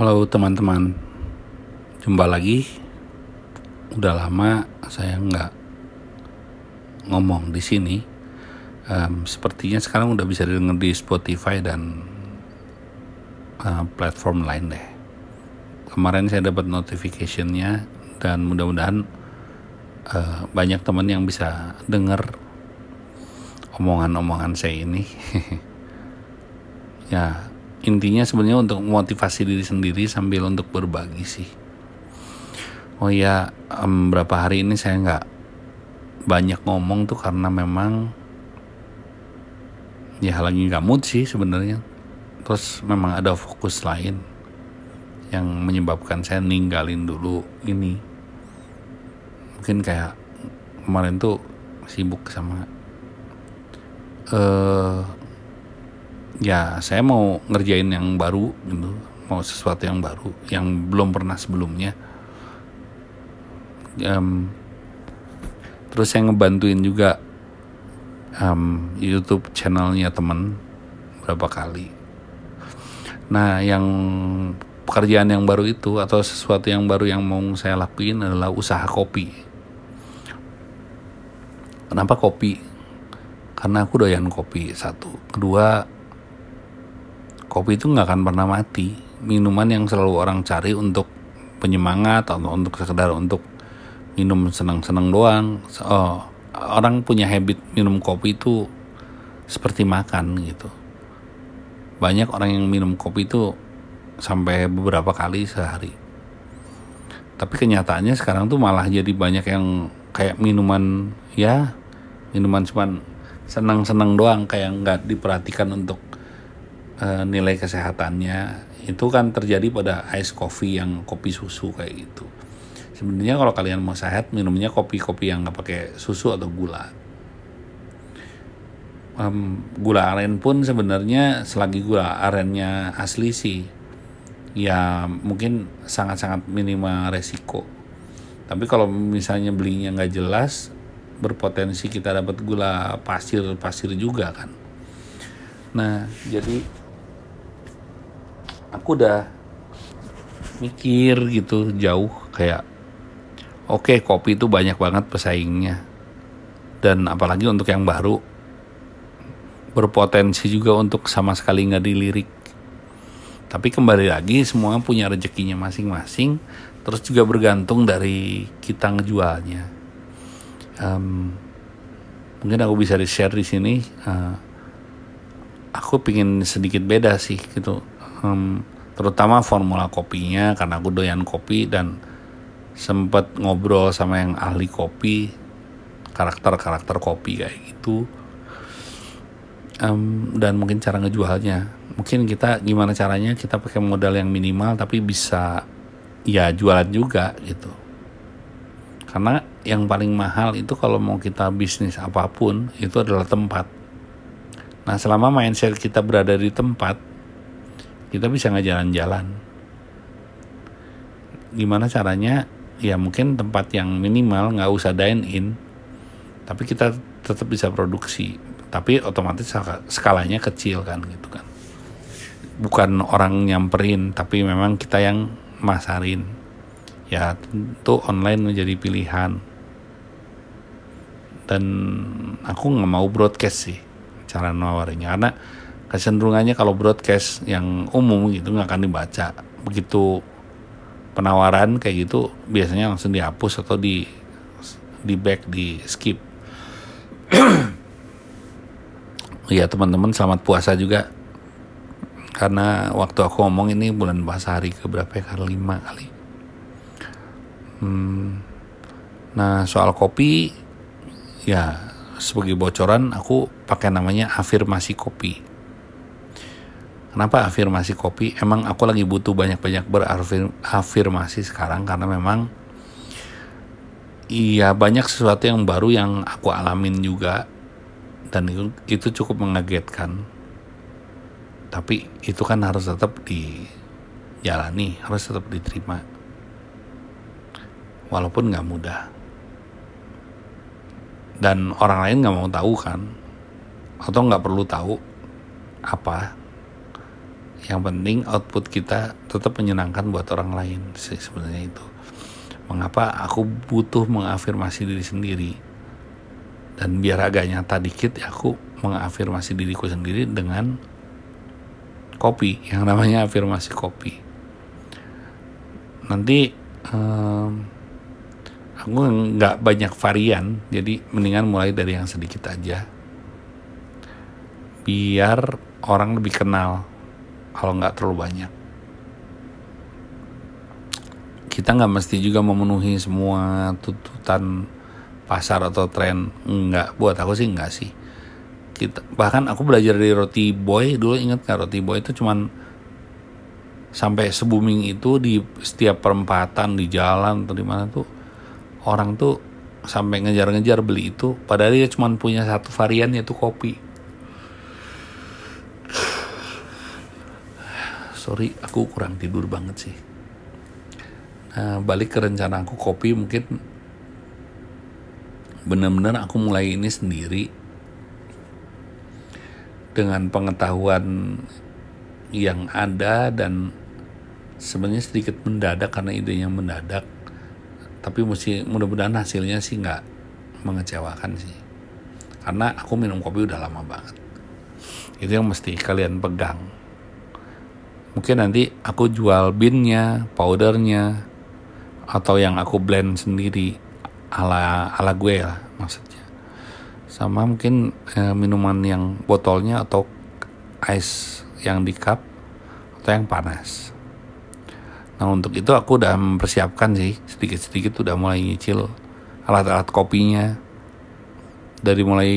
Halo teman-teman, jumpa lagi. Udah lama saya nggak ngomong di sini. Um, sepertinya sekarang udah bisa denger di Spotify dan uh, platform lain deh. Kemarin saya dapat notificationnya dan mudah-mudahan uh, banyak teman yang bisa denger omongan-omongan saya ini. ya intinya sebenarnya untuk motivasi diri sendiri sambil untuk berbagi sih. Oh ya um, berapa hari ini saya nggak banyak ngomong tuh karena memang ya lagi nggak mood sih sebenarnya. Terus memang ada fokus lain yang menyebabkan saya ninggalin dulu ini. Mungkin kayak kemarin tuh sibuk sama uh, ya saya mau ngerjain yang baru gitu mau sesuatu yang baru yang belum pernah sebelumnya. Um, terus saya ngebantuin juga um, YouTube channelnya temen berapa kali. Nah yang pekerjaan yang baru itu atau sesuatu yang baru yang mau saya lakuin adalah usaha kopi. Kenapa kopi? Karena aku doyan kopi satu. Kedua kopi itu nggak akan pernah mati. Minuman yang selalu orang cari untuk penyemangat atau untuk sekedar untuk minum senang-senang doang. Oh, orang punya habit minum kopi itu seperti makan gitu. Banyak orang yang minum kopi itu sampai beberapa kali sehari. Tapi kenyataannya sekarang tuh malah jadi banyak yang kayak minuman ya minuman cuman senang-senang doang kayak nggak diperhatikan untuk uh, nilai kesehatannya itu kan terjadi pada ice coffee yang kopi susu kayak gitu. Sebenarnya kalau kalian mau sehat minumnya kopi-kopi yang nggak pakai susu atau gula. Um, gula aren pun sebenarnya selagi gula arennya asli sih ya mungkin sangat-sangat minimal resiko. Tapi kalau misalnya belinya nggak jelas berpotensi kita dapat gula pasir pasir juga kan. Nah jadi aku udah mikir gitu jauh kayak oke okay, kopi itu banyak banget pesaingnya. Dan apalagi untuk yang baru berpotensi juga untuk sama sekali nggak dilirik. Tapi kembali lagi semua punya rezekinya masing-masing terus juga bergantung dari kita ngejualnya. Um, mungkin aku bisa di share di sini uh, aku pingin sedikit beda sih gitu um, terutama formula kopinya karena aku doyan kopi dan sempat ngobrol sama yang ahli kopi karakter-karakter kopi kayak gitu. Um, dan mungkin cara ngejualnya. Mungkin kita gimana caranya kita pakai modal yang minimal tapi bisa ya jualan juga gitu. Karena yang paling mahal itu kalau mau kita bisnis apa pun itu adalah tempat. Nah selama mindset kita berada di tempat kita bisa nggak jalan-jalan gimana caranya? Ya mungkin tempat yang minimal nggak usah dine in tapi kita tetap bisa produksi. Tapi otomatis skalanya kecil kan gitu kan. Bukan orang nyamperin tapi memang kita yang masarin. Ya tentu online menjadi pilihan. Dan aku nggak mau broadcast sih cara nawarinnya. Karena kecenderungannya kalau broadcast yang umum gitu nggak akan dibaca. Begitu penawaran kayak gitu biasanya langsung dihapus atau di di back di skip. Ya teman-teman selamat puasa juga. Karena waktu aku ngomong ini bulan puasa hari ke berapa ya? Kali lima kali. Hmm, nah soal kopi ya sebagai bocoran aku pakai namanya afirmasi kopi Kenapa afirmasi kopi? Emang aku lagi butuh banyak-banyak berafirmasi sekarang karena memang iya banyak sesuatu yang baru yang aku alamin juga dan itu, itu cukup mengagetkan. Tapi itu kan harus tetap dijalani, harus tetap diterima. Walaupun nggak mudah. Dan orang lain nggak mau tahu kan, atau nggak perlu tahu apa yang penting output kita tetap menyenangkan buat orang lain sebenarnya itu. Mengapa aku butuh mengafirmasi diri sendiri? Dan biar agak nyata dikit ya aku mengafirmasi diriku sendiri dengan kopi yang namanya afirmasi kopi. Nanti um, aku nggak banyak varian jadi mendingan mulai dari yang sedikit aja. Biar orang lebih kenal kalau nggak terlalu banyak. Kita nggak mesti juga memenuhi semua tuntutan pasar atau tren. Nggak. Buat aku sih nggak sih. Kita bahkan aku belajar dari roti boy. Dulu inget nggak roti boy itu cuman sampai se booming itu di setiap perempatan di jalan atau di mana tuh orang tuh sampai ngejar-ngejar beli itu. Padahal dia cuma punya satu varian yaitu kopi sorry aku kurang tidur banget sih. Nah balik ke rencana aku kopi mungkin benar-benar aku mulai ini sendiri. Dengan pengetahuan yang ada dan sebenarnya sedikit mendadak karena idenya mendadak. Tapi mesti mudah-mudahan hasilnya sih nggak mengecewakan sih. Karena aku minum kopi udah lama banget. Itu yang mesti kalian pegang mungkin nanti aku jual binnya, powdernya, atau yang aku blend sendiri ala ala gue lah maksudnya. Sama mungkin eh, minuman yang botolnya atau ice yang di cup atau yang panas. Nah untuk itu aku udah mempersiapkan sih sedikit-sedikit udah mulai nyicil alat-alat kopinya dari mulai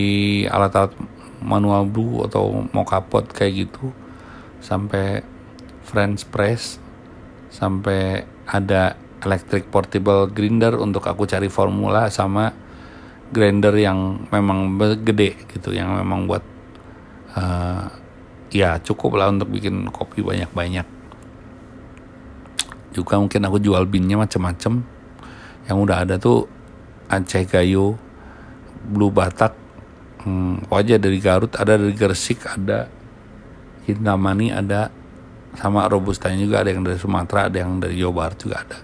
alat-alat manual brew atau mau kapot kayak gitu sampai French press sampai ada electric portable grinder untuk aku cari formula sama grinder yang memang gede gitu yang memang buat uh, ya cukup lah untuk bikin kopi banyak-banyak. Juga mungkin aku jual binnya macam-macam yang udah ada tuh Aceh Gayo Blue Batak hmm, wajah dari Garut ada dari Gersik ada Hintamani ada sama robustanya juga ada yang dari Sumatera ada yang dari Jawa Barat juga ada.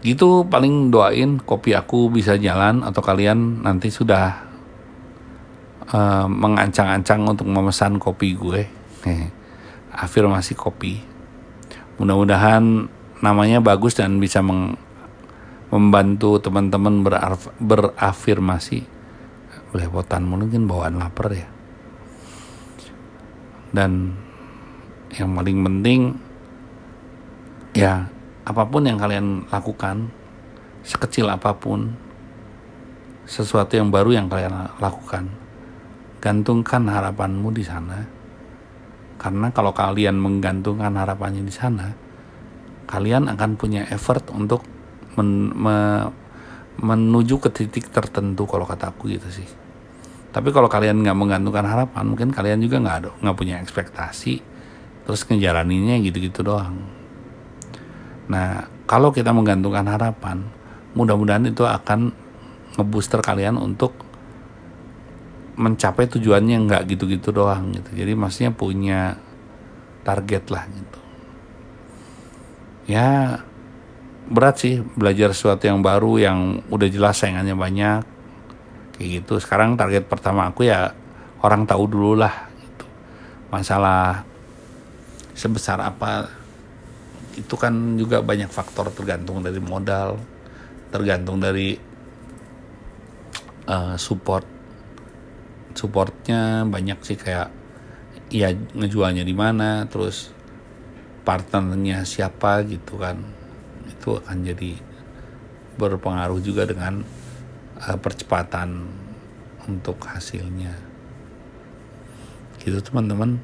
Gitu paling doain kopi aku bisa jalan atau kalian nanti sudah uh, mengancang-ancang untuk memesan kopi gue. Afirmasi kopi. Mudah-mudahan namanya bagus dan bisa meng, membantu teman-teman berafirmasi. Belepotan mungkin bawaan lapar ya. Dan yang paling penting ya apa pun yang kalian lakukan sekecil apa pun sesuatu yang baru yang kalian lakukan gantungkan harapanmu di sana. Karena kalau kalian menggantungkan harapannya di sana kalian akan punya effort untuk men, me, menuju ke titik tertentu kalau kata aku gitu sih. Tapi kalau kalian nggak menggantungkan harapan mungkin kalian juga nggak ada nggak punya ekspektasi terus ngejalaninnya gitu-gitu doang. Nah kalau kita menggantungkan harapan mudah-mudahan itu akan ngebooster kalian untuk mencapai tujuannya nggak gitu-gitu doang gitu. Jadi maksudnya punya target lah gitu. Ya berat sih belajar sesuatu yang baru yang udah jelas saingannya banyak. Kayak gitu. Sekarang target pertama aku ya orang tahu dulu lah gitu. Masalah sebesar apa itu kan juga banyak faktor tergantung dari modal tergantung dari uh, support. Supportnya banyak sih kayak ya ngejualnya di mana terus partnernya siapa gitu kan. Itu akan jadi berpengaruh juga dengan uh, percepatan untuk hasilnya. Gitu teman-teman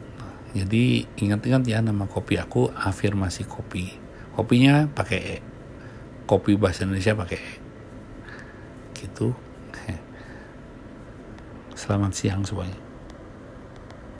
jadi ingat-ingat ya nama kopi aku afirmasi kopi. Kopinya pakai E. Kopi bahasa Indonesia pakai E. Gitu. Selamat siang semuanya.